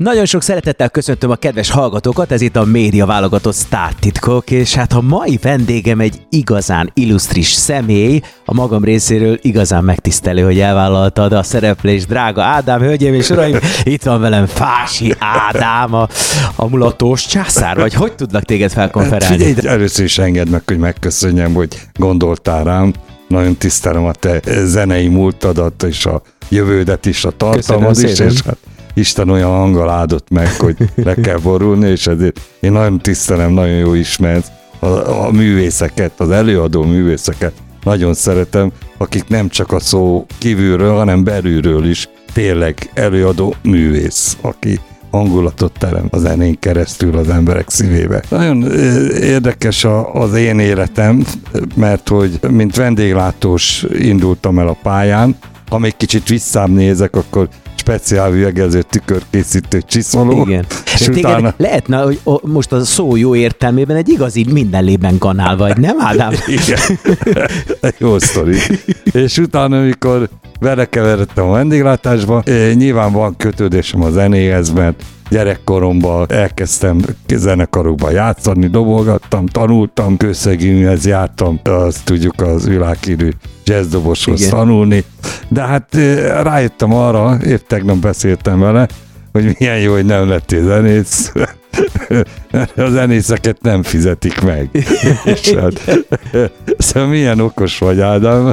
Nagyon sok szeretettel köszöntöm a kedves hallgatókat, ez itt a média válogatott sztártitkok, és hát a mai vendégem egy igazán illusztris személy, a magam részéről igazán megtisztelő, hogy elvállaltad a szereplést, drága Ádám, hölgyeim és uraim, itt van velem Fási Ádám, a, a mulatós császár, vagy hogy tudlak téged felkonferálni? Figyelj, először is engedd meg, hogy megköszönjem, hogy gondoltál rám, nagyon tisztelem a te zenei múltadat és a jövődet is, a tartalmad is, és hát Isten olyan hanggal áldott meg, hogy le kell borulni, és ezért én nagyon tisztelem, nagyon jó ismert a, a művészeket, az előadó művészeket. Nagyon szeretem, akik nem csak a szó kívülről, hanem belülről is tényleg előadó művész, aki hangulatot terem a zenén keresztül az emberek szívébe. Nagyon érdekes a, az én életem, mert hogy mint vendéglátós indultam el a pályán, ha még kicsit visszám nézek, akkor speciál üvegező tükörkészítő csiszoló. Igen. És utána... lehetne, hogy most a szó jó értelmében egy igazi mindenlében kanál vagy, nem Ádám? Igen. jó sztori. És utána, amikor belekeveredtem a vendéglátásba, nyilván van kötődésem a zenéhez, mert gyerekkoromban elkezdtem zenekarokba játszani, dobolgattam, tanultam, kőszegényhez jártam, azt tudjuk az világhírű jazzdoboshoz Igen. tanulni, de hát rájöttem arra, épp tegnap beszéltem vele, hogy milyen jó, hogy nem lettél zenész, a zenészeket nem fizetik meg. És hát, szóval milyen okos vagy, Ádám.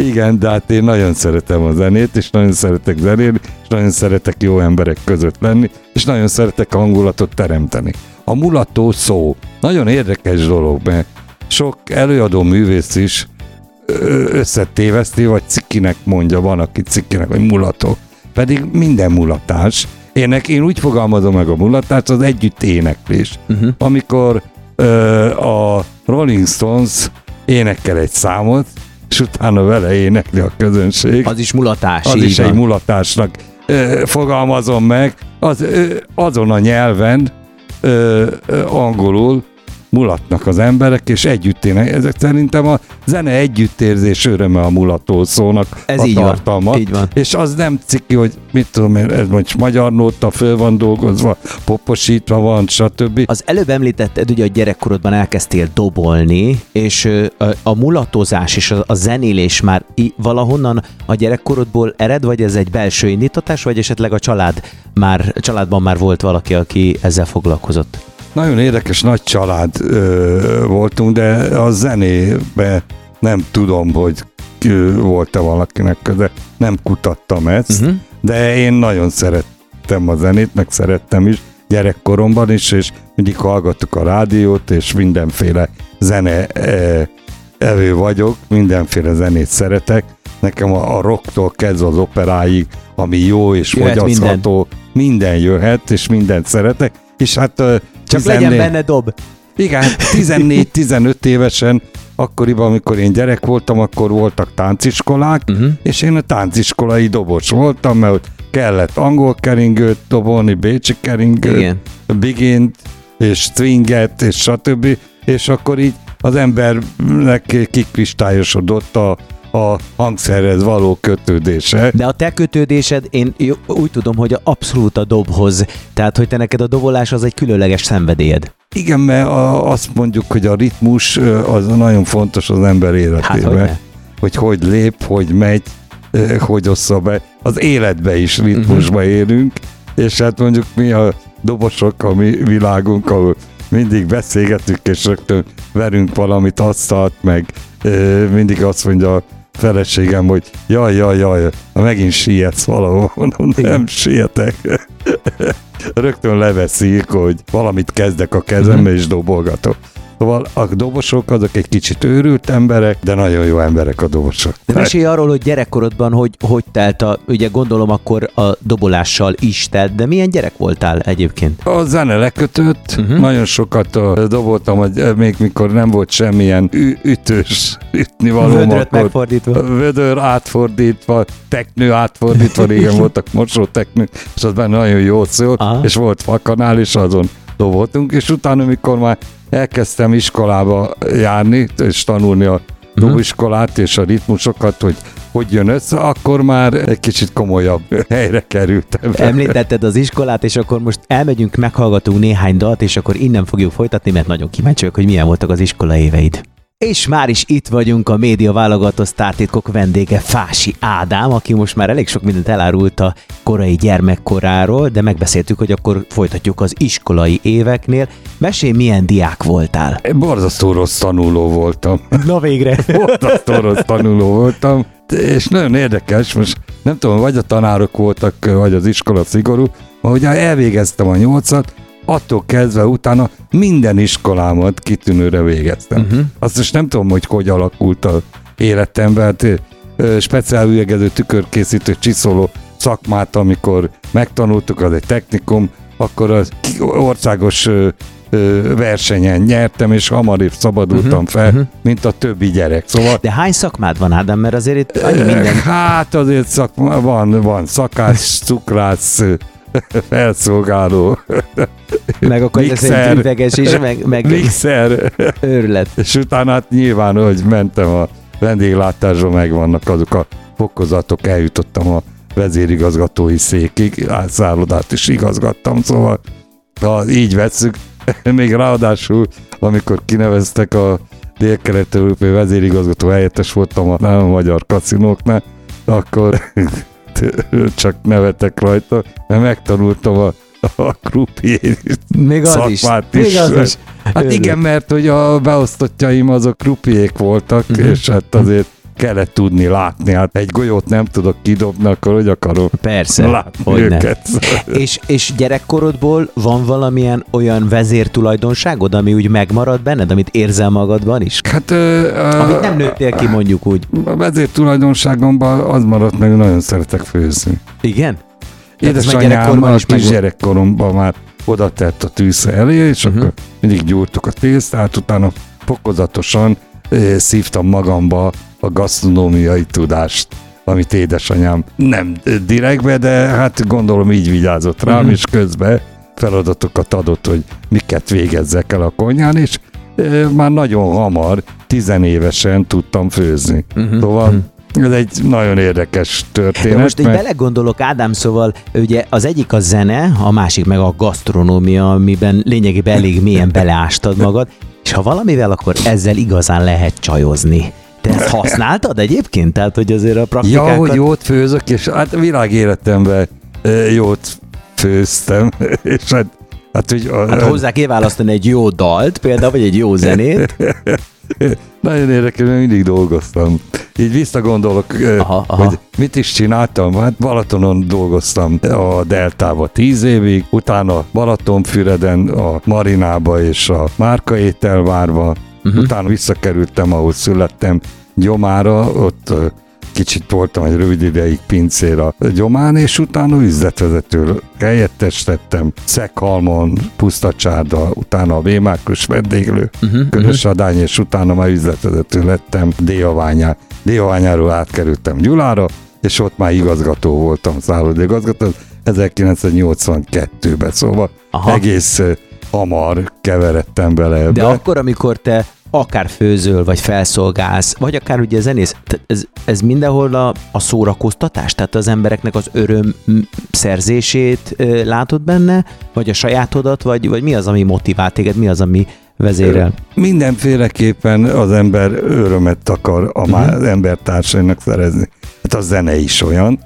Igen, de hát én nagyon szeretem a zenét, és nagyon szeretek zenélni, és nagyon szeretek jó emberek között lenni, és nagyon szeretek hangulatot teremteni. A mulató szó nagyon érdekes dolog, mert sok előadó művész is összetéveszti, vagy cikinek mondja, van, aki cikinek, vagy mulató. Pedig minden mulatás. Ének, én úgy fogalmazom meg a mulatást, az együtt éneklés. Uh-huh. Amikor ö, a Rolling Stones énekel egy számot, és utána vele énekli a közönség. Az is mulatás. Az is van. egy mulatásnak ö, fogalmazom meg, az, ö, azon a nyelven, ö, ö, angolul, mulatnak az emberek, és együtt ének. Ezek szerintem a zene együttérzés öröme a mulató szónak ez a így tartalma. Van, így van. És az nem ciki, hogy mit tudom én, ez most magyar nóta föl van dolgozva, poposítva van, stb. Az előbb említetted, ugye, hogy gyerekkorodban elkezdtél dobolni, és a, a mulatozás és a, a zenélés már valahonnan a gyerekkorodból ered, vagy ez egy belső indítatás, vagy esetleg a család már, családban már volt valaki, aki ezzel foglalkozott? Nagyon érdekes nagy család ö, voltunk, de a zenébe nem tudom, hogy volt-e valakinek köze. Nem kutattam ezt, uh-huh. de én nagyon szerettem a zenét, meg szerettem is gyerekkoromban is, és mindig hallgattuk a rádiót, és mindenféle zene e, evő vagyok, mindenféle zenét szeretek. Nekem a, a rocktól kezdve az operáig, ami jó és fogyasztható, minden. minden jöhet, és mindent szeretek. És hát csak 14... legyen benne dob. Igen, 14-15 évesen, akkoriban, amikor én gyerek voltam, akkor voltak tánciskolák, uh-huh. és én a tánciskolai dobos voltam, mert ott kellett angol keringőt dobolni, bécsi keringőt, Igen. bigint, és swinget, és stb. És akkor így az embernek kikristályosodott a, a hangszerhez való kötődése. De a te kötődésed, én úgy tudom, hogy abszolút a dobhoz. Tehát, hogy te neked a dobolás az egy különleges szenvedélyed. Igen, mert a, azt mondjuk, hogy a ritmus az nagyon fontos az ember életében. Hát, hogy, hogy hogy lép, hogy megy, hogy ossza be. Az életbe is ritmusba uh-huh. élünk, és hát mondjuk mi a dobosok a mi világunk, ahol mindig beszélgetünk, és rögtön verünk valamit, asztalt, meg mindig azt mondja feleségem, hogy jaj, jaj, jaj, megint sietsz valahol, mondom, nem sietek. Rögtön leveszik, hogy valamit kezdek a kezembe, és dobolgatok. Szóval a dobosok azok egy kicsit őrült emberek, de nagyon jó emberek a dobosok. De mesélj arról, hogy gyerekkorodban hogy, hogy telt a, ugye gondolom akkor a dobolással is telt, de milyen gyerek voltál egyébként? A zene lekötött, uh-huh. nagyon sokat doboltam, hogy még mikor nem volt semmilyen ü- ütős ütni való. Vödröt megfordítva. Vödör átfordítva, teknő átfordítva, régen voltak mosóteknők, és az benne nagyon jó szólt, és volt fakanál, és azon doboltunk, és utána, mikor már elkezdtem iskolába járni, és tanulni a dobiskolát és a ritmusokat, hogy hogy jön össze, akkor már egy kicsit komolyabb helyre kerültem. Említetted az iskolát, és akkor most elmegyünk, meghallgatunk néhány dalt, és akkor innen fogjuk folytatni, mert nagyon kíváncsi vagyok, hogy milyen voltak az iskola éveid. És már is itt vagyunk a média válogató sztártitkok vendége Fási Ádám, aki most már elég sok mindent elárult a korai gyermekkoráról, de megbeszéltük, hogy akkor folytatjuk az iskolai éveknél. Mesélj, milyen diák voltál? Borzasztó rossz tanuló voltam. Na végre! Borzasztó rossz tanuló voltam, és nagyon érdekes, most nem tudom, vagy a tanárok voltak, vagy az iskola szigorú, ahogy elvégeztem a nyolcat, attól kezdve utána minden iskolámat kitűnőre végeztem. Uh-huh. Azt most nem tudom, hogy hogy alakult a életemben, hát speciál üvegező tükörkészítő csiszoló szakmát, amikor megtanultuk, az egy technikum, akkor az országos versenyen nyertem, és hamarabb szabadultam uh-huh, fel, uh-huh. mint a többi gyerek. Szóval, De hány szakmád van, Ádám? Mert azért annyi minden... Hát azért szakma, van, van szakács, cukrász, felszolgáló. Meg akkor mixer, üveges is, meg, meg mixer. őrület. És utána hát nyilván, hogy mentem a vendéglátásra, megvannak azok a fokozatok, eljutottam a vezérigazgatói székig, szállodát is igazgattam, szóval ha így vesszük, még ráadásul, amikor kineveztek a dél-kelet-európai vezérigazgató helyettes voltam a, a magyar kaszinóknál, akkor csak nevetek rajta, mert megtanultam a, a krupier még az is. Még az is. Hát igen, mert hogy a beosztottjaim azok krupiék voltak, uh-huh. és hát azért kellett tudni látni. Hát egy golyót nem tudok kidobni, akkor hogy akarom Persze, látni hogy őket. és, és gyerekkorodból van valamilyen olyan vezértulajdonságod, ami úgy megmarad benned, amit érzel magadban is? Hát, ö, amit nem nőttél ki mondjuk úgy. A vezértulajdonságomban az maradt meg, nagyon szeretek főzni. Igen? Édesanyám a kisgyerekkoromban már oda tett a tűz elé, és uh-huh. akkor mindig gyúrtuk a tésztát, utána fokozatosan szívtam magamba a gasztronómiai tudást, amit édesanyám nem direktbe, de hát gondolom így vigyázott rám, uh-huh. és közben feladatokat adott, hogy miket végezzek el a konyhán, és e, már nagyon hamar, tizenévesen tudtam főzni. Uh-huh. Szóval uh-huh. Ez egy nagyon érdekes történet. De most mert... így belegondolok, Ádám, szóval ugye az egyik a zene, a másik meg a gasztronómia, amiben lényegében elég mélyen beleástad magad, és ha valamivel, akkor ezzel igazán lehet csajozni. Te ezt használtad egyébként? Tehát, hogy azért a praktikákat... Ja, hogy jót főzök, és hát világéletemben jót főztem, és hát Hát, hogy a, hát hozzá kell választani egy jó dalt, például, vagy egy jó zenét. Nagyon érdekes, mert mindig dolgoztam. Így visszagondolok, aha, aha. hogy mit is csináltam. Hát Balatonon dolgoztam a Deltába tíz évig, utána Balatonfüreden a Marinába és a Márka ételvárba, uh-huh. utána visszakerültem, ahol születtem, Gyomára, ott kicsit voltam egy rövid ideig pincér a gyomán, és utána üzletvezető helyettesítettem Szekhalmon, Pusztacsárda, utána a Vémákos vendéglő, uh-huh, Körösadány, uh-huh. és utána már üzletvezető lettem Déjaványán. Déjaványáról átkerültem Gyulára, és ott már igazgató voltam, szállodigazgató, 1982-ben, szóval Aha. egész hamar keveredtem bele ebbe. De akkor, amikor te akár főzöl, vagy felszolgálsz, vagy akár ugye zenész, ez, ez mindenhol a, a szórakoztatás, tehát az embereknek az öröm szerzését ö, látod benne, vagy a sajátodat, vagy, vagy mi az, ami motivál téged, mi az, ami vezérel? Mindenféleképpen az ember örömet akar a uh-huh. az embertársainak szerezni. Hát a zene is olyan,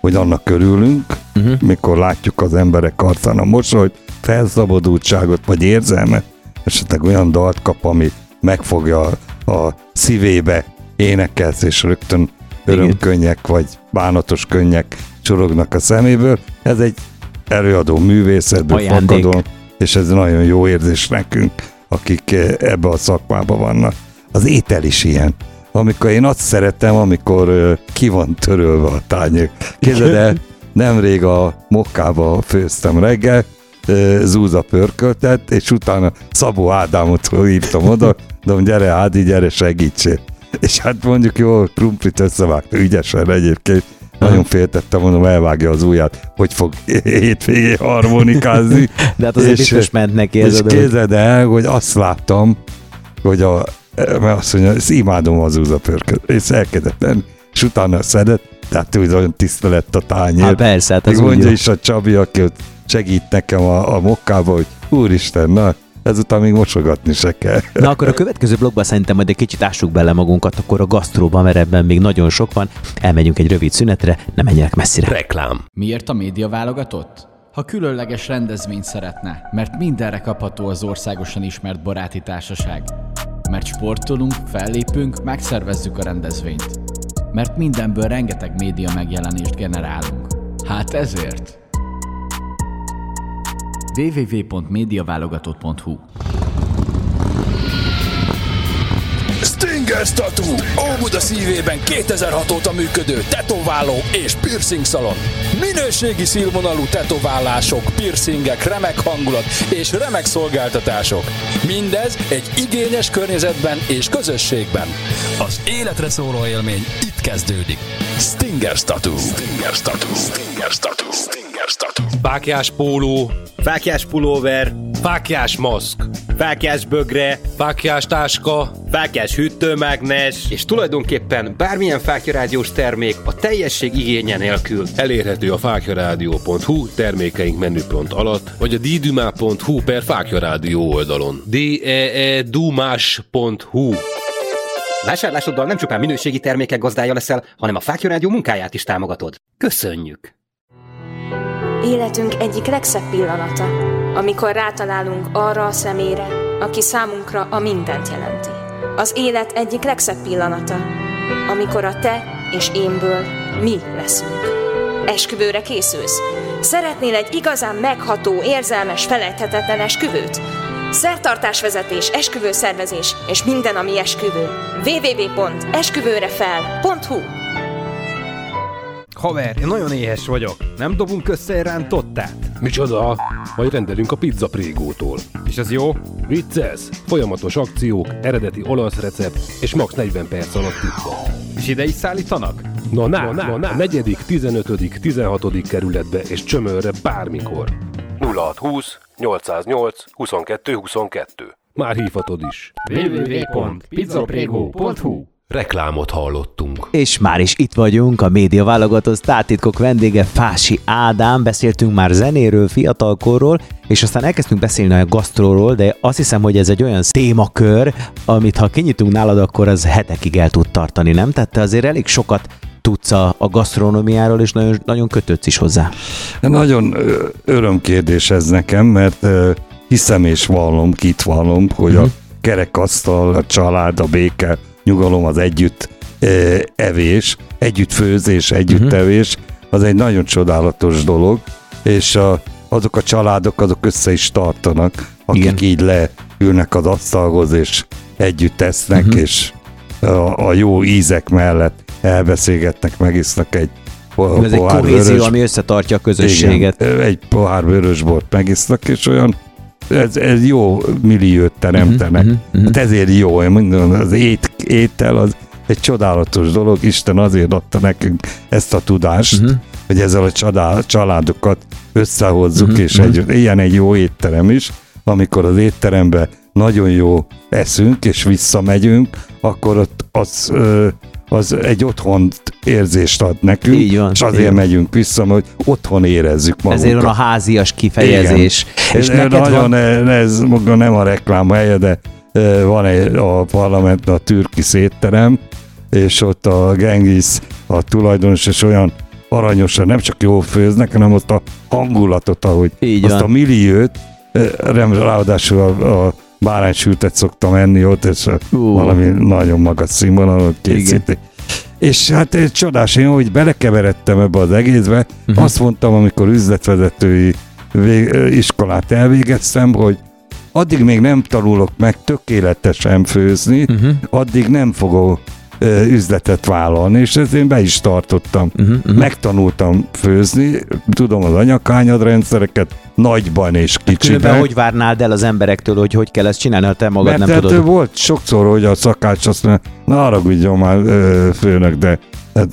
hogy annak körülünk, uh-huh. mikor látjuk az emberek arcán a mosolyt, felszabadultságot vagy érzelmet, esetleg olyan dalt kap, ami megfogja a szívébe, énekelsz, és rögtön örömkönnyek vagy bánatos könnyek csorognak a szeméből. Ez egy előadó művészetből fakadó, és ez nagyon jó érzés nekünk, akik ebbe a szakmába vannak. Az étel is ilyen. Amikor én azt szeretem, amikor ki van törölve a tányér. Képzeld el, nemrég a mokkába főztem reggel, Zúza pörköltet, és utána Szabó Ádámot hívtam oda, de gyere Ádi, gyere segítsél. És hát mondjuk jó, krumplit összevágta ügyesen egyébként, nagyon féltettem, mondom, elvágja az ujját, hogy fog hétvégén harmonikázni. De hát azért és, biztos ment neki ez És képzeld el, hogy azt láttam, hogy a mert azt mondja, ezt imádom az úzapörköt, és elkezdett tenni, és utána szedett, tehát úgy olyan tisztelet a tányér. Hát persze, hát az Még mondja jó. is a Csabi, aki ott segít nekem a, a mokkába, hogy úristen, na, ezután még mosogatni se kell. Na akkor a következő blogban szerintem majd egy kicsit ássuk bele magunkat, akkor a gasztróba, mert ebben még nagyon sok van. Elmegyünk egy rövid szünetre, ne menjenek messzire. Reklám. Miért a média válogatott? Ha különleges rendezvényt szeretne, mert mindenre kapható az országosan ismert baráti társaság. Mert sportolunk, fellépünk, megszervezzük a rendezvényt. Mert mindenből rengeteg média megjelenést generálunk. Hát ezért. www.médiaválogatott.hu Stinger Tattoo, Óbuda szívében 2006 óta működő tetováló és piercing szalon. Minőségi színvonalú tetoválások, piercingek, remek hangulat és remek szolgáltatások. Mindez egy igényes környezetben és közösségben. Az életre szóló élmény itt kezdődik. Stinger Tattoo. Stinger Tattoo. Stinger Tattoo. Stinger Tattoo. Fákjás póló, Fákjás pulóver, fákjás maszk, fákjás bögre, fákjás táska, fákjás hűtőmágnes, és tulajdonképpen bármilyen fákjarádiós termék a teljesség igénye nélkül. elérhető a fákjarádió.hu termékeink menüpont alatt, vagy a ddumá.hu per fákjarádió oldalon. d e e dumás.hu Vásárlásoddal nem csupán minőségi termékek gazdája leszel, hanem a Fákjarádió munkáját is támogatod. Köszönjük! Életünk egyik legszebb pillanata, amikor rátalálunk arra a személyre, aki számunkra a mindent jelenti. Az élet egyik legszebb pillanata, amikor a te és énből mi leszünk. Esküvőre készülsz? Szeretnél egy igazán megható, érzelmes, felejthetetlen esküvőt? Szertartásvezetés, esküvőszervezés és minden, ami esküvő. www.esküvőrefel.hu Haver, én nagyon éhes vagyok. Nem dobunk össze egy rántottát? Micsoda? Majd rendelünk a pizza prégótól. És az jó? Vicces, folyamatos akciók, eredeti olasz recept és max 40 perc alatt tippa. És ide is szállítanak? Na, na, na, na, negyedik, 15., 16. kerületbe és csömörre bármikor. 0620 808 22 22. Már hívhatod is. www.pizzaprego.hu Reklámot hallottunk. És már is itt vagyunk, a média válogató sztártitkok vendége Fási Ádám, beszéltünk már zenéről, fiatalkorról, és aztán elkezdtünk beszélni a gasztróról, de azt hiszem, hogy ez egy olyan témakör, amit ha kinyitunk nálad, akkor az hetekig el tud tartani, nem? Tehát te azért elég sokat tudsz a, a gasztronómiáról, és nagyon, nagyon kötődsz is hozzá. Nagyon örömkérdés ez nekem, mert hiszem és vallom, kit vallom, hogy a kerekasztal, a család, a béke, nyugalom, az együtt evés, együtt főzés, együtt evés, az egy nagyon csodálatos dolog, és a, azok a családok, azok össze is tartanak, akik Igen. így leülnek az asztalhoz, és együtt tesznek, és a, a jó ízek mellett elbeszélgetnek, megisznak egy po- Ez egy kohézió, vörös- ami összetartja a közösséget. igen, egy pohár vörösbort megisznak, és olyan ez, ez jó milliót teremtenek. Mhm, mhm. Hát ezért jó, én mondom, az ét, étel az egy csodálatos dolog, Isten azért adta nekünk ezt a tudást, Mhm. hogy ezzel a csodál, családokat összehozzuk, Mhm, és mhm. egy, ilyen egy jó étterem is, amikor az étterembe nagyon jó eszünk, és visszamegyünk, akkor ott az, ö, az egy otthon érzést ad nekünk, Így van, és így azért van. megyünk vissza, hogy otthon érezzük magunkat. Ezért van a házias kifejezés. És És ez neked nagyon, van... ez maga nem a reklám helye, de van egy, a parlamentben a türki szétterem, és ott a Gengis, a tulajdonos, és olyan aranyosan nem csak jól főznek, hanem ott a hangulatot, ahogy Így azt van. a milliót, rem- ráadásul a, a báránysültet szoktam enni ott, és uh. valami nagyon magas színvonalon készítik. És hát ez csodás, én hogy belekeveredtem ebbe az egészbe, uh-huh. azt mondtam, amikor üzletvezetői vég, iskolát elvégeztem, hogy addig még nem tanulok meg tökéletesen főzni, uh-huh. addig nem fogok üzletet vállalni, és ezt én be is tartottam. Mhm, mhm. Megtanultam főzni, tudom az anyakányadrendszereket, nagyban és Különben kicsiben. hogy várnád el az emberektől, hogy hogy kell ezt csinálni, ha te magad Mert nem hát tudod? volt sokszor, hogy a szakács azt mondja, na haragudjon már főnök, de hát,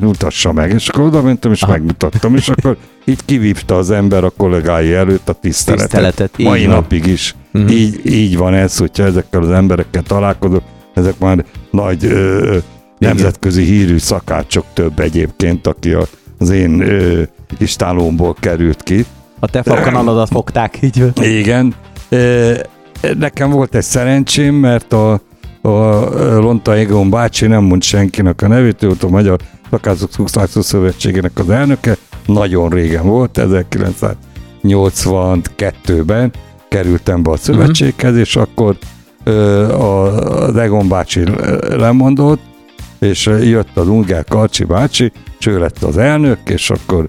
mutassa meg. És akkor oda mentem, és Aha. megmutattam, és akkor így kivívta az ember a kollégái előtt a tiszteletet. Tiszteletet, Mai van. napig is. Mhm. Így, így van ez, hogyha ezekkel az emberekkel találkozok, ezek már nagy ö, nemzetközi hírű szakácsok több egyébként, aki a, az én ö, istálomból került ki. A te fakkanaladat fogták, így. Igen. Ö, nekem volt egy szerencsém, mert a, a Lonta Egon bácsi, nem mond senkinek a nevét, ő volt a Magyar Szakászok Szövetségének az elnöke, nagyon régen volt, 1982-ben kerültem be a szövetséghez, és akkor a Egon bácsi lemondott, és jött a Dungel Karcsi bácsi, és ő lett az elnök, és akkor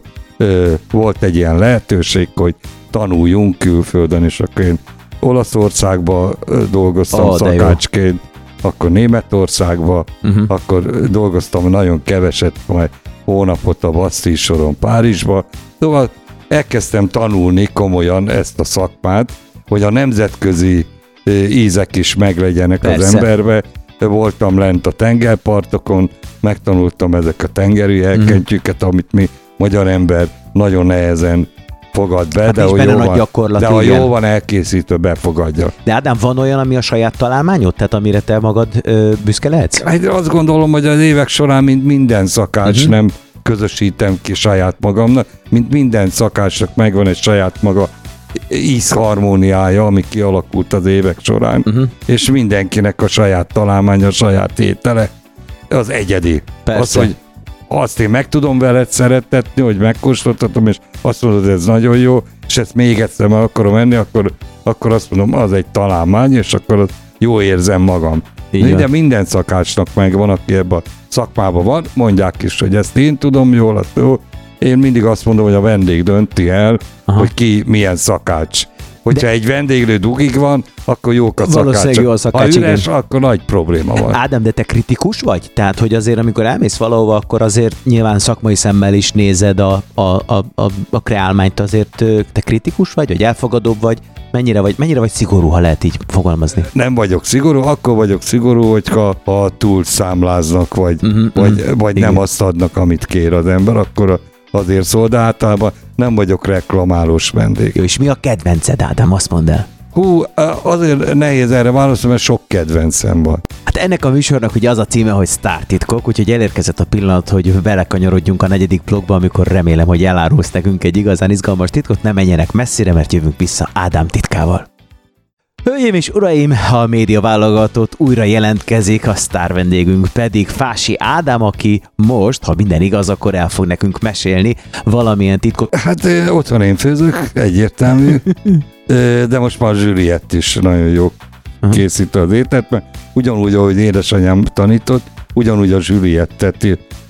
volt egy ilyen lehetőség, hogy tanuljunk külföldön, és akkor én Olaszországba dolgoztam jó. szakácsként, akkor Németországba, Uh-huh. akkor dolgoztam nagyon keveset, majd hónapot a Baszti soron Párizsba. Szóval elkezdtem tanulni komolyan ezt a szakmát, hogy a nemzetközi ízek is meglegyenek az Persze. emberbe. Voltam lent a tengerpartokon, megtanultam ezek a tengeri Mhm. elkentyűket, amit mi magyar ember nagyon nehezen fogad be, Hát de, hogy jó nagy van, gyakorlat, de ha jó van elkészítve, befogadja. De Ádám, van olyan, ami a saját találmányod? Tehát amire te magad ö, büszke lehetsz? Hát azt gondolom, hogy az évek során, mint minden szakács, Mhm. uh-huh. nem közösítem ki saját magamnak, mint minden szakácsnak megvan egy saját maga ízharmóniája, ami kialakult az évek során, Uh-huh. és mindenkinek a saját találmánya, a saját étele, az egyedi. Persze. Az, hogy azt én meg tudom veled szeretetni, hogy megkóstoltatom, és azt mondod, hogy ez nagyon jó, és ezt még egyszer meg akarom enni, akkor, akkor azt mondom, az egy találmány, és akkor az jó érzem magam. Van. De minden szakácsnak megvan, aki ebben a szakmában van, mondják is, hogy ezt én tudom jól, azt jó. Én mindig azt mondom, hogy a vendég dönti el, Aha. Hogy ki milyen szakács. Hogyha De... egy vendéglő dugig van, akkor jók a szakácsok. jó a szakács, ha üres, igen. akkor nagy probléma van. Ádám, de te kritikus vagy? Tehát, hogy azért, amikor elmész valahova, akkor azért nyilván szakmai szemmel is nézed a, a, a, a, a kreálmányt, azért te kritikus vagy, vagy elfogadóbb vagy? Mennyire vagy, mennyire vagy szigorú, ha lehet így fogalmazni? nem vagyok szigorú, akkor vagyok szigorú, hogyha ha túl számláznak, vagy, uh-huh, vagy, mhm. vagy Igen. nem azt adnak, amit kér az ember, akkor a- azért szól, de általában nem vagyok reklamálós vendég. Jó, és mi a kedvenced, Ádám? Azt mondd el. Hú, azért nehéz erre válaszolni, mert sok kedvencem van. Hát ennek a műsornak ugye az a címe, hogy Sztártitkok, úgyhogy elérkezett a pillanat, hogy belekanyarodjunk a negyedik blogba, amikor remélem, hogy elárulsz nekünk egy igazán izgalmas titkot, ne menjenek messzire, mert jövünk vissza Ádám titkával. Hölgyeim és uraim, a média válogatott újra jelentkezik, a sztár vendégünk pedig Fási Ádám, aki most, ha minden igaz, akkor el fog nekünk mesélni valamilyen titkot. Hát otthon én főzök, egyértelmű, de most már Juliett is nagyon jó készít az ételt, mert ugyanúgy, ahogy édesanyám tanított, ugyanúgy a Juliettet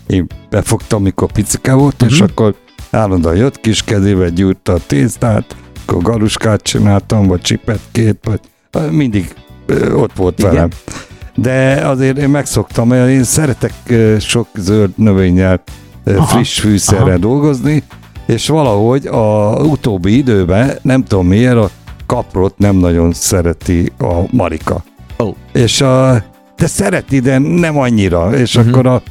én befogtam, mikor picike volt, és Mhm. akkor állandóan jött kis kezével, gyújtta a tésztát, akkor galuskát csináltam, vagy csipetkét, vagy mindig ott volt Igen. velem. De azért én megszoktam, én szeretek sok zöld növényel, Aha. friss fűszerrel Aha. dolgozni, és valahogy a utóbbi időben, nem tudom miért, a kaprot nem nagyon szereti a Marika. Ó. És a, de szereti, de nem annyira, és uh-huh. akkor a,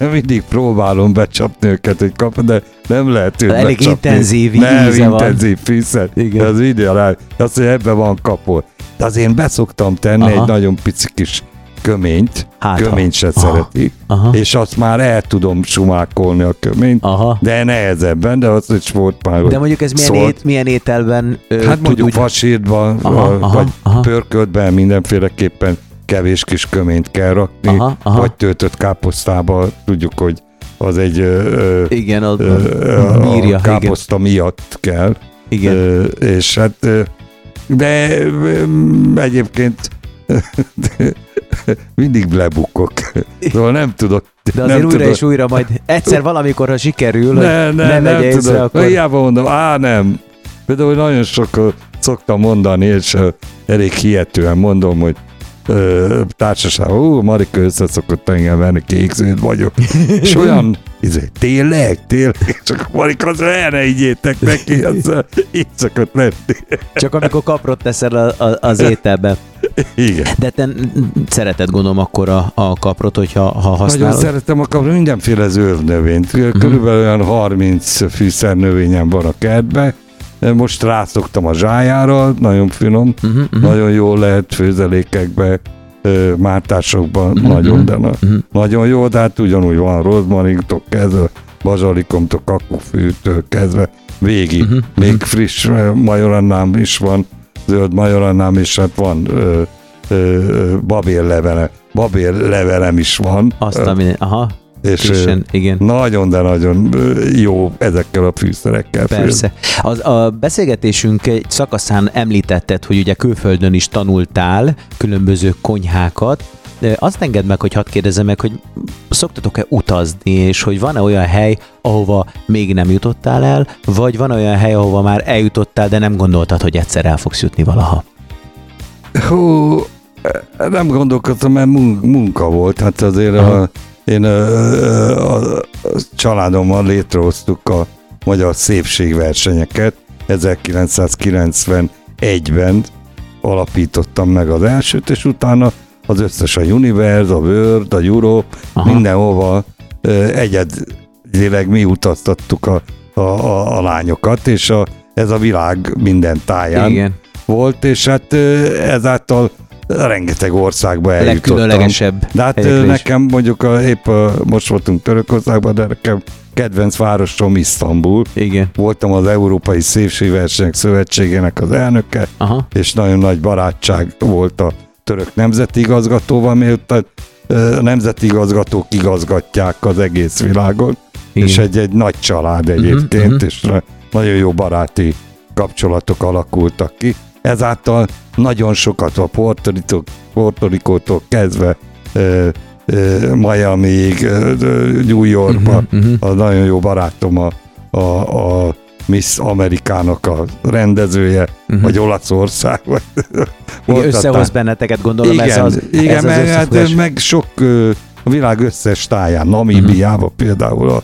mindig próbálom becsapni őket, hogy kap, de nem lehet őt Elég becsapni. intenzív nem, íze van. intenzív fűszer. Igen. Az ideál, azt, hogy ebben van kapor. De azért én beszoktam tenni Aha. egy nagyon pici kis köményt, Hát, köményt se Aha. szereti, Aha. és azt már el tudom sumákolni a köményt, Aha. de nehezebben, de az is volt már, De mondjuk ez milyen, szólt. ét, milyen ételben ö, Hát mondjuk úgy- vasírtban, Aha, a- aha, vagy aha. pörköltben mindenféleképpen kevés kis köményt kell rakni, Aha, aha. vagy töltött káposztába, tudjuk, hogy az egy ö, Igen, az ö, ö, bírja, a káposzta miatt kell, igen. igen. Ö, és hát de egyébként mindig lebukok. Szóval nem tudok. De azért nem újra tudok, és újra majd egyszer valamikor, ha sikerül, ne, hogy ne, ne nem megye észre, tudom. akkor... Hiába mondom, á nem. Például nagyon sok szoktam mondani, és elég hihetően mondom, hogy ö, társaság, ó, Marika összeszokott engem venni, kékződ vagyok. és olyan, izé, tényleg, tényleg, csak Marika, az el ne ígyétek neki, az így szokott lenni. Csak amikor kaprot teszel a, a, az ételbe. Igen. De te szereted gondolom akkor a, a kaprot, hogyha ha Nagyon használod. szeretem a kapni mindenféle zöld növényt. Körülbelül olyan 30 fűszer növényem van a kertben. Most rászoktam a zsájára, nagyon finom, Uh-huh, uh-huh. nagyon jól lehet főzelékekbe, mártásokban Mhm, nagyon, de na, mhm. nagyon jó, de hát ugyanúgy van rozmarinktól kezdve, bazsalikomtól, kakufűtől kezdve, végig. Mhm, Még friss ö, majorannám is van, zöld majorannám is, hát van ö, ö, babérlevele. Babérlevelem is van. Azt, ami... Aha, és ö, frissen, igen. nagyon, de nagyon jó ezekkel a fűszerekkel. Persze. Az, a beszélgetésünk egy szakaszán említetted, hogy ugye külföldön is tanultál különböző konyhákat. De Azt engedd meg, hogy hadd kérdezem meg, hogy szoktatok-e utazni, és hogy van-e olyan hely, ahova még nem jutottál el, vagy van olyan hely, ahova már eljutottál, de nem gondoltad, hogy egyszer el fogsz jutni valaha? Hú, nem gondolkodtam, mert mun- munka volt. Hát azért Aha. a, én a, a, a családommal létrehoztuk a magyar szépségversenyeket. 1991-ben alapítottam meg az elsőt, és utána az összes a Universe, a World, a Europe, Aha. mindenhova ö, egyedileg mi utaztattuk a, a, a, a lányokat, és a, ez a világ minden táján Igen. volt, és hát ö, ezáltal rengeteg országba eljutottam. legkülönlegesebb De hát helyekre is. nekem mondjuk a, épp a, most voltunk Törökországban, de nekem kedvenc városom Isztambul. Igen. Voltam az Európai Szépségversenyek Szövetségének az elnöke, Aha. és nagyon nagy barátság volt a török nemzeti igazgatóval, miért a nemzeti igazgatók igazgatják az egész világon, Igen. és egy, egy nagy család egyébként, mhm. és na- nagyon jó baráti kapcsolatok alakultak ki. Ezáltal nagyon sokat a Rico-tól kezdve ö, ö, Miami-ig, New Yorkba, Mhm, mhm. a nagyon jó barátom a, a, a Miss Amerikának a rendezője, Mhm. vagy Olaszország, vagy Igen, Összehoz benneteket, gondolom igen, ez az, igen ez az meg, hát, összefogás. meg sok a világ összes táján, Namíbiában Mhm. például a,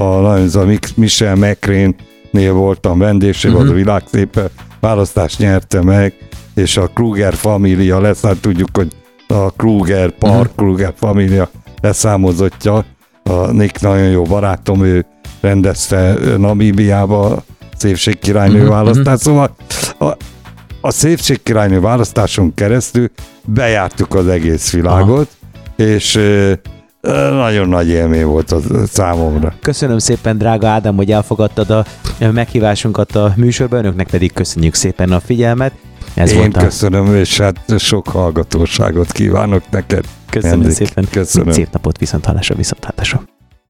a, az a Michel McCrane-nél voltam vendégség, Mhm. az a világ szépen választást nyerte meg, és a Kruger família lesz, hát tudjuk, hogy a Kruger, Park Mhm. Kruger família leszámozottja, a Nick nagyon jó barátom, ő rendezte Namíbiába a szépségkirálynő Mhm, választást, szóval a, a szépségkirálynő választáson keresztül bejártuk az egész világot, és ö, ö, nagyon nagy élmény volt az számomra. Köszönöm szépen, drága Ádám, hogy elfogadtad a meghívásunkat a műsorba, önöknek pedig köszönjük szépen a figyelmet. Ez Én volt a... köszönöm, és hát sok hallgatóságot kívánok neked. Köszönöm Henrik. szépen. Köszönöm. Szép napot, viszont hallásra, viszont hallásra.